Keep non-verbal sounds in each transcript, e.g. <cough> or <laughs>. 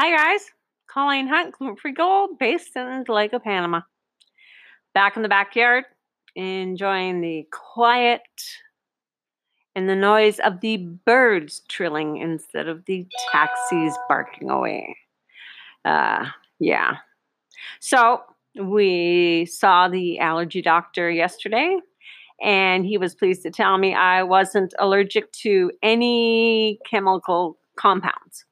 Hi guys, Colleen Hunt, Gluten Free Gold, based in Lake Panama. Back in the backyard, enjoying the quiet and the noise of the birds trilling instead of the taxis barking away. Uh, yeah. So we saw the allergy doctor yesterday, and he was pleased to tell me I wasn't allergic to any chemical compounds.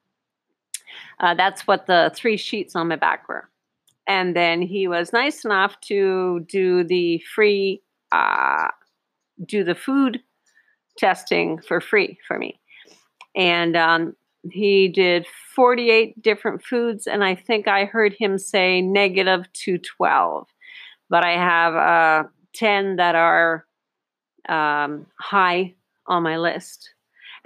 Uh, that's what the three sheets on my back were. And then he was nice enough to do the free, uh, do the food testing for free for me. And um, he did 48 different foods, and I think I heard him say negative to 12. But I have uh, 10 that are um, high on my list.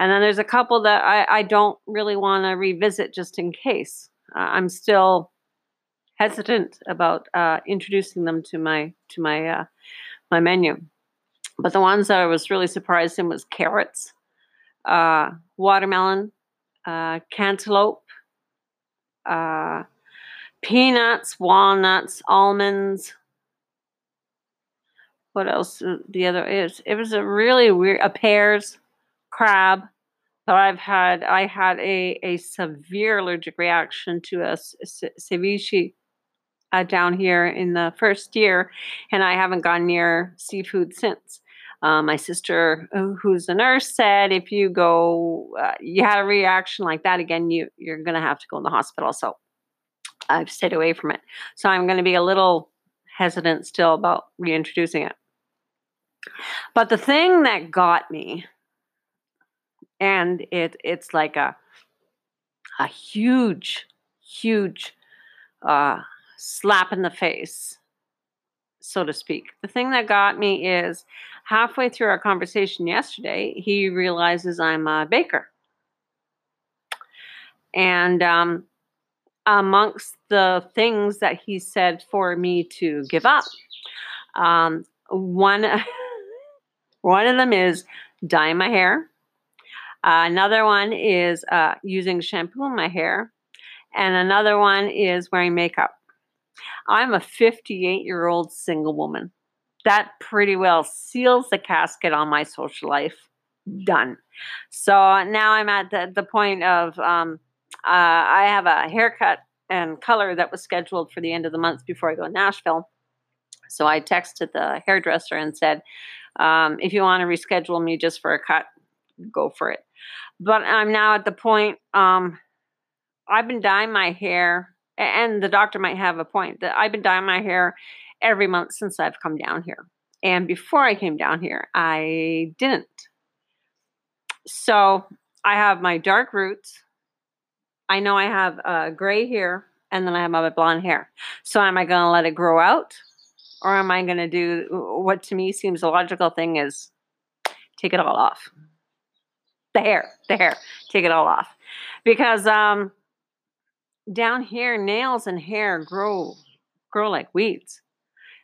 And then there's a couple that I, I don't really want to revisit just in case. Uh, I'm still hesitant about uh, introducing them to my to my uh, my menu. But the ones that I was really surprised in was carrots, uh, watermelon, uh, cantaloupe, uh, peanuts, walnuts, almonds. What else? The other is it was a really weird. A pears, crab. So I've had I had a a severe allergic reaction to a ceviche uh, down here in the first year, and I haven't gone near seafood since. Uh, my sister, who's a nurse, said if you go, uh, you had a reaction like that again, you you're going to have to go in the hospital. So I've stayed away from it. So I'm going to be a little hesitant still about reintroducing it. But the thing that got me, and it it's like a a huge, huge uh, slap in the face, so to speak. The thing that got me is halfway through our conversation yesterday, he realizes I'm a baker. And um, amongst the things that he said for me to give up, um, one, <laughs> one of them is dye my hair. Uh, another one is uh, using shampoo in my hair. And another one is wearing makeup. I'm a 58 year old single woman that pretty well seals the casket on my social life. Done. So now I'm at the, the point of um, uh, I have a haircut and color that was scheduled for the end of the month before I go to Nashville. So I texted the hairdresser and said, um, if you want to reschedule me just for a cut, go for it. But I'm now at the point, um, I've been dyeing my hair, and the doctor might have a point that I've been dyeing my hair every month since I've come down here. And before I came down here, I didn't. So I have my dark roots. I know I have uh, gray hair, and then I have my blonde hair. So am I going to let it grow out? Or am I going to do what to me seems a logical thing is take it all off? The hair, the hair, take it all off. Because um, down here, nails and hair grow grow like weeds.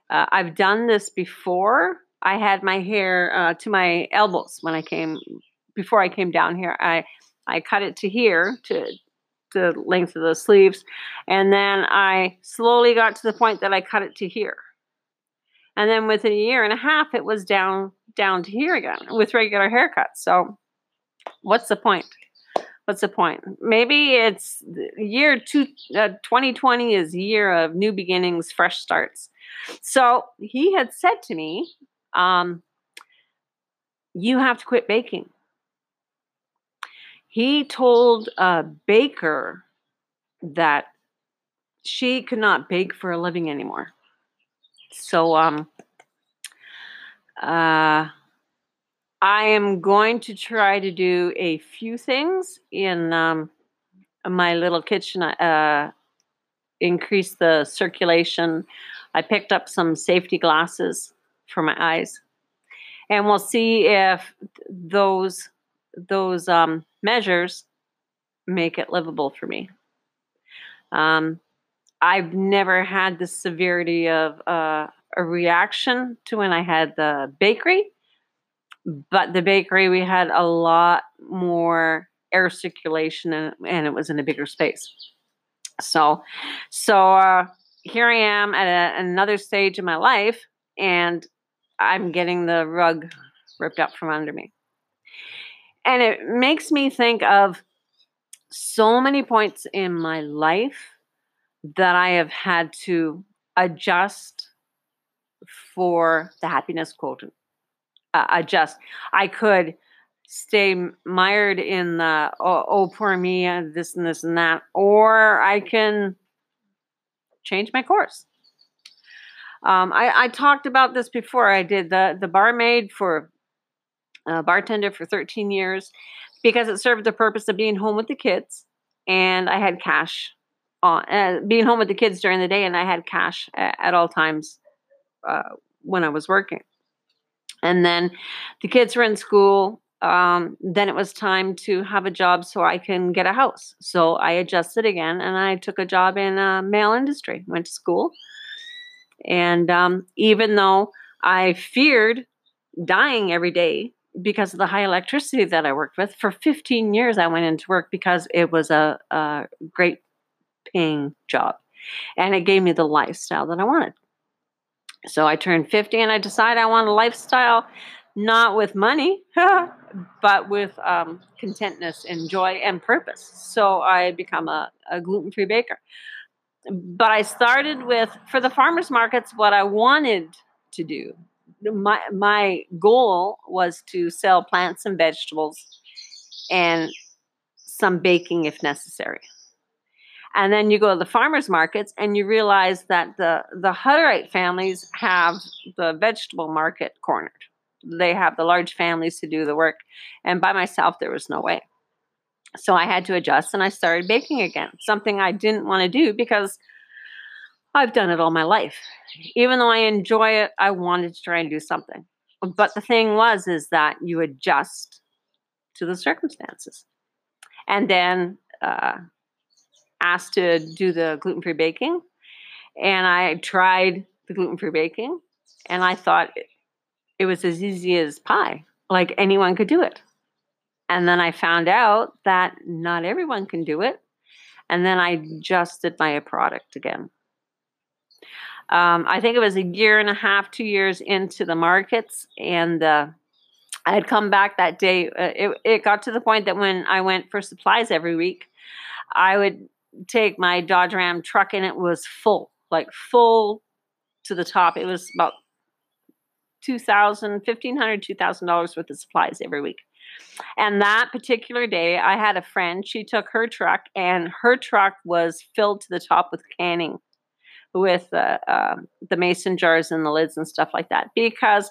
Uh, I've done this before. I had my hair uh, to my elbows when I came before I came down here. I I cut it to here to the length of the sleeves, and then I slowly got to the point that I cut it to here. And then within a year and a half, it was down down to here again with regular haircuts. So, what's the point? What's the point? Maybe it's year two, uh, 2020 is year of new beginnings, fresh starts. So he had said to me, um, You have to quit baking. He told a baker that she could not bake for a living anymore. So, um, uh, I am going to try to do a few things in um, my little kitchen. Uh, increase the circulation I picked up some safety glasses for my eyes. And we'll see if those those um, measures make it livable for me. Um, I've never had the severity of uh, a reaction to when I had the bakery, but the bakery we had a lot more air circulation and, and it was in a bigger space. So, so uh, here I am at a, another stage in my life, and I'm getting the rug ripped up from under me. And it makes me think of so many points in my life that I have had to adjust for the happiness quotient. Uh, adjust. I could stay mired in the oh, oh poor me and this and this and that, or I can change my course. Um, I, I, talked about this before. I did the the barmaid for uh, bartender for 13 years because it served the purpose of being home with the kids, and I had cash on uh, being home with the kids during the day, and I had cash at, at all times uh, when I was working. And then the kids were in school. Um, then it was time to have a job so I can get a house. So I adjusted again, and I took a job in a mail industry. Went to school, and um, even though I feared dying every day because of the high electricity that I worked with. For 15 years, I went into work because it was a, a great paying job and it gave me the lifestyle that I wanted. So I turned 50 and I decided I want a lifestyle not with money, <laughs> but with um, contentness and joy and purpose. So I become a, a gluten free baker. But I started with, for the farmers markets, what I wanted to do my my goal was to sell plants and vegetables and some baking if necessary. And then you go to the farmers markets and you realize that the the Hutterite families have the vegetable market cornered. They have the large families to do the work. And by myself there was no way. So I had to adjust and I started baking again, something I didn't want to do because I've done it all my life. Even though I enjoy it, I wanted to try and do something. But the thing was, is that you adjust to the circumstances. And then uh, asked to do the gluten free baking. And I tried the gluten free baking and I thought it, it was as easy as pie, like anyone could do it. And then I found out that not everyone can do it. And then I adjusted my product again. Um, I think it was a year and a half, two years into the markets, and uh, I had come back that day. Uh, it, it got to the point that when I went for supplies every week, I would take my Dodge Ram truck and it was full, like full to the top. It was about $2,000, $1,500, $2,000 worth of supplies every week. And that particular day, I had a friend. She took her truck, and her truck was filled to the top with canning with the uh, the mason jars and the lids and stuff like that because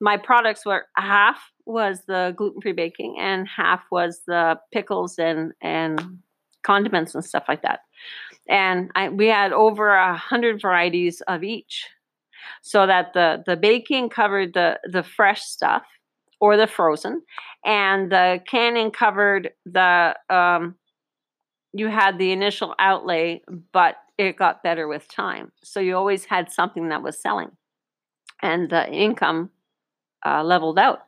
my products were half was the gluten free baking and half was the pickles and and condiments and stuff like that. And I, we had over a hundred varieties of each, so that the the baking covered the the fresh stuff or the frozen, and the canning covered the um, you had the initial outlay, but it got better with time. So you always had something that was selling, and the income uh, leveled out.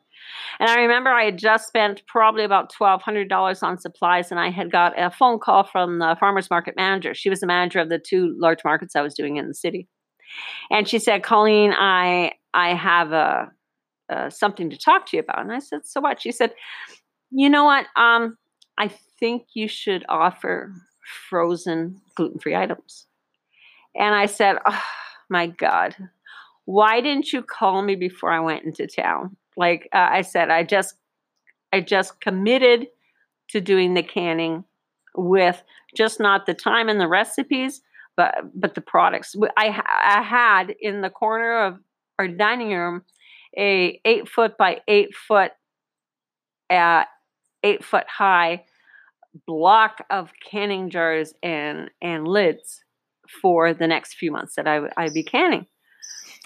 And I remember I had just spent probably about twelve hundred dollars on supplies, and I had got a phone call from the farmers market manager. She was the manager of the two large markets I was doing in the city, and she said, "Colleen, I I have a, a something to talk to you about." And I said, "So what?" She said, "You know what? Um, I think you should offer frozen gluten free items. And I said, Oh my God, why didn't you call me before I went into town? Like uh, I said, I just, I just committed to doing the canning with just not the time and the recipes, but but the products. I I had in the corner of our dining room a eight foot by eight foot, uh, eight foot high block of canning jars and and lids for the next few months that I I'd be canning.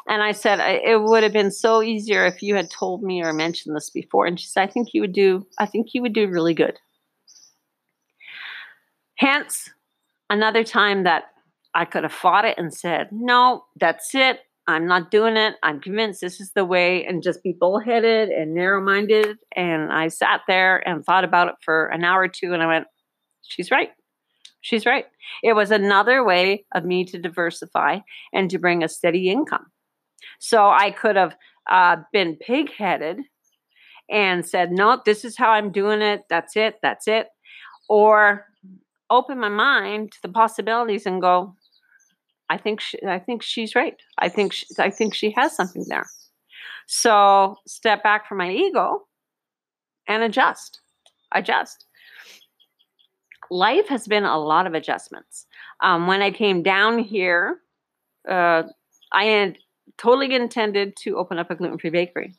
And I said it would have been so easier if you had told me or mentioned this before. And she said, I think you would do. I think you would do really good. Hence, another time that I could have fought it and said, no, that's it. I'm not doing it. I'm convinced this is the way, and just be bullheaded and narrow minded. And I sat there and thought about it for an hour or two, and I went, she's right. She's right. It was another way of me to diversify and to bring a steady income. So I could have uh, been pigheaded and said, no, this is how I'm doing it. That's it. That's it. Or open my mind to the possibilities and go, I think she, I think she's right. I think she, I think she has something there. So step back from my ego and adjust. Adjust. Life has been a lot of adjustments. Um, when I came down here, uh, I had totally intended to open up a gluten free bakery.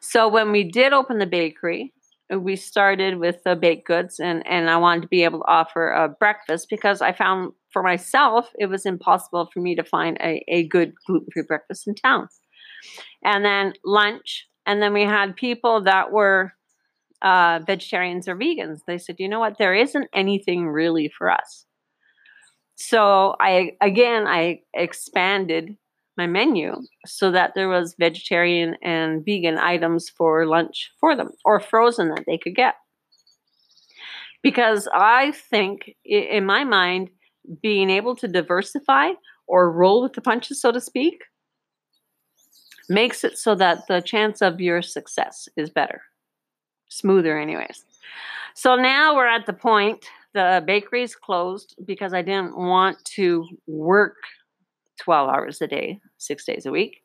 So when we did open the bakery, we started with the baked goods, and, and I wanted to be able to offer a breakfast because I found for myself it was impossible for me to find a, a good gluten free breakfast in town. And then lunch, and then we had people that were uh, vegetarians or vegans. They said, you know what, there isn't anything really for us. So I again I expanded my menu so that there was vegetarian and vegan items for lunch for them or frozen that they could get. Because I think in my mind, being able to diversify or roll with the punches, so to speak, makes it so that the chance of your success is better, smoother, anyways. So now we're at the point the bakery's closed because I didn't want to work 12 hours a day, six days a week.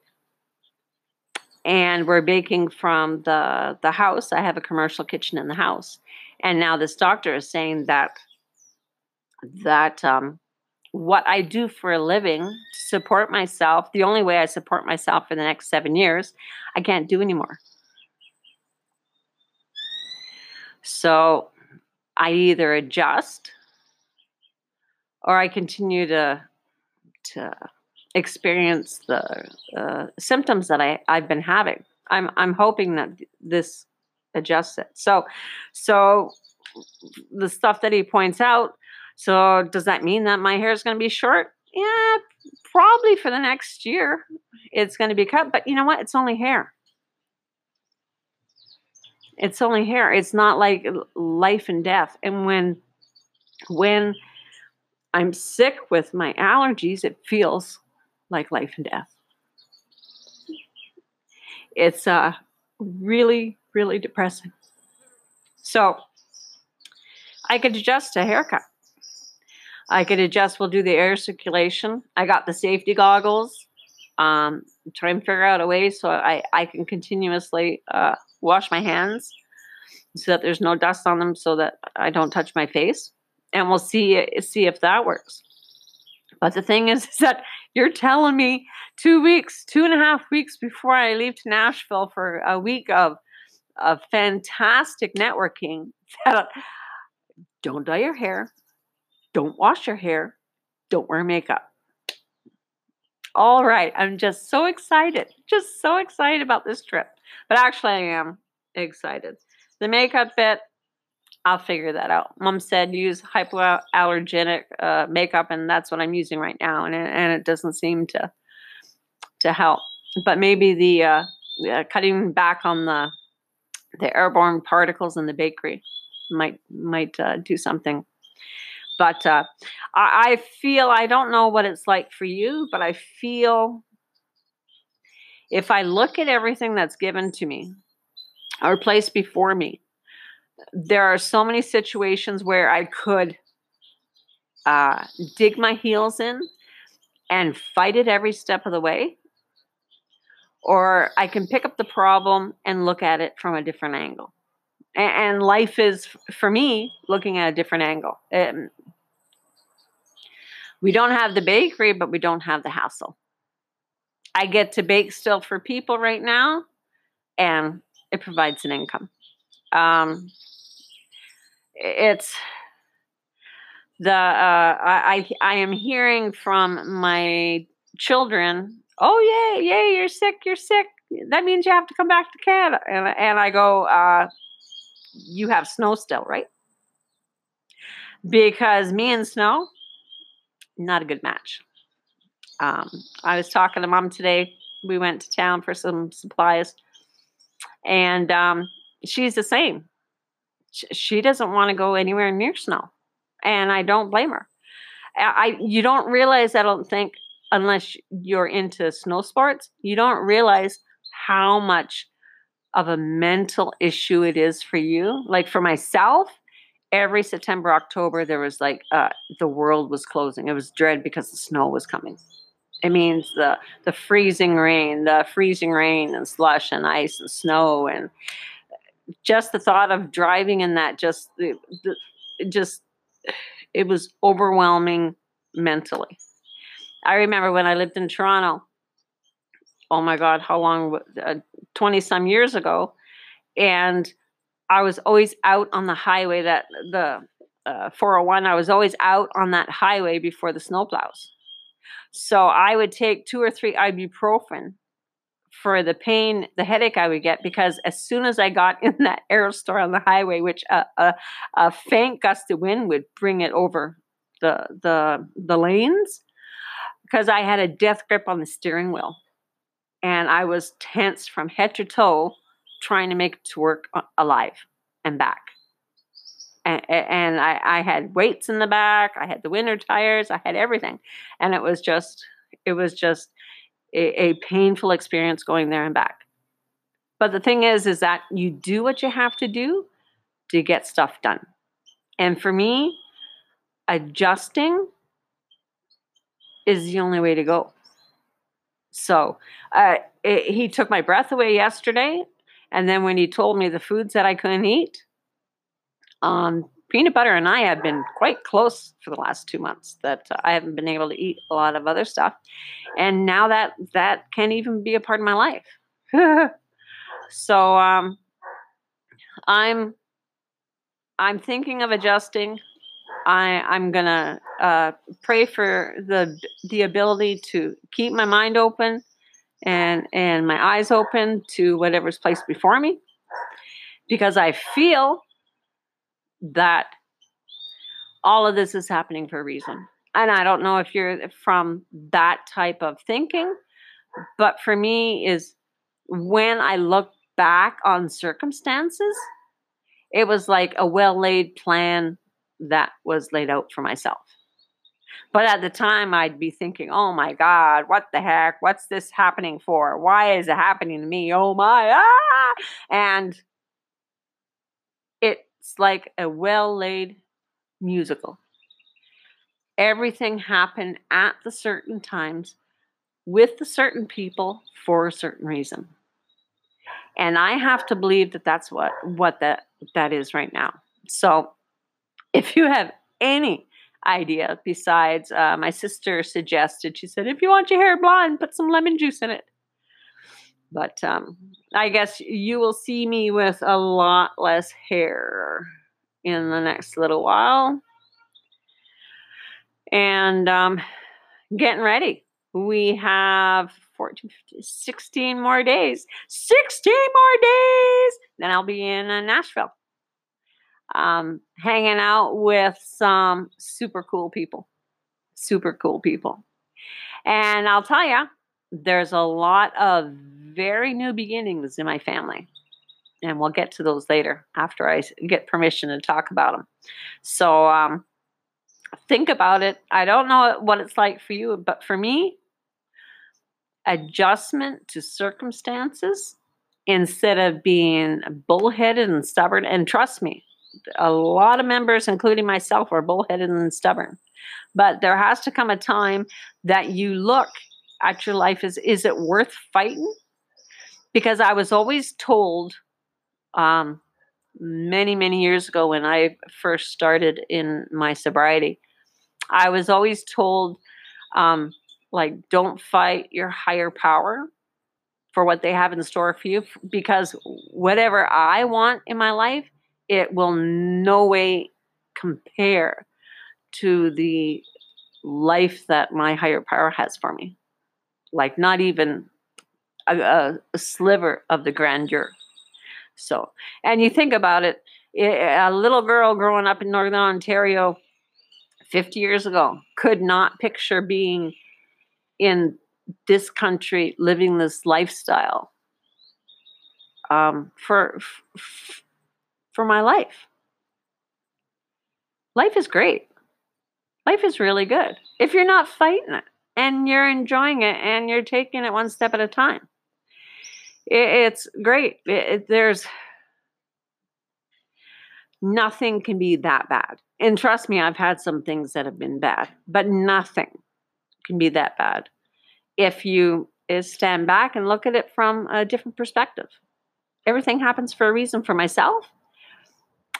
And we're baking from the, the house. I have a commercial kitchen in the house. And now this doctor is saying that that um, what I do for a living to support myself, the only way I support myself for the next seven years, I can't do anymore. So I either adjust or I continue to to experience the uh, symptoms that I, I've been having. I'm I'm hoping that this adjusts it. So so the stuff that he points out. So does that mean that my hair is going to be short? Yeah, probably for the next year it's going to be cut. But you know what? It's only hair. It's only hair. It's not like life and death. And when when I'm sick with my allergies, it feels like life and death. It's uh, really, really depressing. So I could adjust a haircut. I could adjust, we'll do the air circulation. I got the safety goggles. Um, try and figure out a way so I, I can continuously uh, wash my hands so that there's no dust on them so that I don't touch my face. And we'll see see if that works. But the thing is, <laughs> is that you're telling me two weeks, two and a half weeks before I leave to Nashville for a week of of fantastic networking <laughs> that don't dye your hair, don't wash your hair, don't wear makeup. All right, I'm just so excited, just so excited about this trip. But actually, I am excited. The makeup bit, I'll figure that out. Mom said use hypoallergenic uh, makeup, and that's what I'm using right now, and it, and it doesn't seem to to help. But maybe the uh, uh, cutting back on the the airborne particles in the bakery might might uh, do something. But uh, I, I feel I don't know what it's like for you, but I feel if I look at everything that's given to me or placed before me, there are so many situations where I could uh, dig my heels in and fight it every step of the way. Or I can pick up the problem and look at it from a different angle. And, life is, for me, looking at a different angle. Um, we don't have the bakery, but we don't have the hassle. I get to bake still for people right now, and it provides an income. Um, it's the uh, I I am hearing from my children. Oh yay, yay! You're sick. You're sick. That means you have to come back to Canada. And and I go, uh, you have snow still, right? Because me and snow, not a good match. Um, I was talking to mom today. We went to town for some supplies, and um, she's the same she doesn't want to go anywhere near snow. And I don't blame her. I, you don't realize, I don't think, unless you're into snow sports, you don't realize how much of a mental issue it is for you. Like for myself, every September, October, there was like uh, the world was closing. It was dread because the snow was coming. It means the the freezing rain, the freezing rain and slush and ice and snow and just the thought of driving in that just just it was overwhelming mentally. I remember when I lived in Toronto. Oh my God, how long? Twenty uh, some years ago, and I was always out on the highway that the uh, 401. I was always out on that highway before the snowplows. So I would take two or three ibuprofen for the pain, the headache I would get, because as soon as I got <laughs> in that air store on the highway, which a, a, a faint gust of wind would bring it over the the the lanes, because I had a death grip on the steering wheel, and I was tense from head to toe, trying to make it to work uh, alive and back. And, and I, I had weights in the back. I had the winter tires. I had everything, and it was just it was just a, a painful experience going there and back. But the thing is, is that you do what you have to do to get stuff done. And for me, adjusting is the only way to go. So uh, it, he took my breath away yesterday. And then when he told me the foods that I couldn't eat, um, peanut butter and I have been quite close for the last two months. That uh, I haven't been able to eat a lot of other stuff, and now that that can't even be a part of my life. <laughs> so um, I'm I'm thinking of adjusting. I I'm gonna uh, pray for the the ability to keep my mind open and and my eyes open to whatever's placed before me because I feel that all of this is happening for a reason. And I don't know if you're from that type of thinking, but for me is when I look back on circumstances, it was like a well-laid plan that was laid out for myself. But at the time, I'd be thinking, oh my God, what the heck? What's this happening for? Why is it happening to me? Oh my, ah! And it's like a well laid musical. Everything happened at the certain times with the certain people for a certain reason. And I have to believe that that's what, what that, that is right now. So if you have any idea besides uh, my sister suggested, she said, if you want your hair blonde, put some lemon juice in it. But um, I guess you will see me with a lot less hair in the next little while. And um, getting ready. We have 14, 15, 16 more days. 16 more days! Then I'll be in uh, Nashville. Um, hanging out with some super cool people. Super cool people. And I'll tell you, there's a lot of very new beginnings in my family. And we'll get to those later after I get permission to talk about them. So um, think about it. I don't know what it's like for you, but for me, adjustment to circumstances instead of being bullheaded and stubborn. And trust me, a lot of members, including myself, are bullheaded and stubborn. But there has to come a time that you look at your life is is it worth fighting? Because I was always told um, many, many years ago when I first started in my sobriety, I was always told, um, like, don't fight your higher power for what they have in store for you because whatever I want in my life, it will no way compare to the life that my higher power has for me like not even a, a, sliver of the grandeur. So, and you think about it, a little girl growing up in Northern Ontario 50 years ago could not picture being in this country living this lifestyle um, for for my life. life is great. Life is really good if you're not fighting it and you're enjoying it and you're taking it one step at a time. It, it's great. It, there's nothing can be that bad. And trust me, I've had some things that have been bad, but nothing can be that bad if you is stand back and look at it from a different perspective. Everything happens for a reason for myself.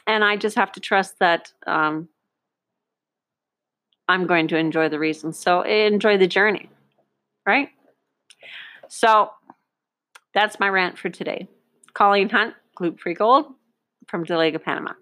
And I just have to trust that um, I'm going to enjoy the reason. So enjoy the journey, right? So that's my rant for today. Colleen Hunt, Gluten Free Gold from Dolega, Panama.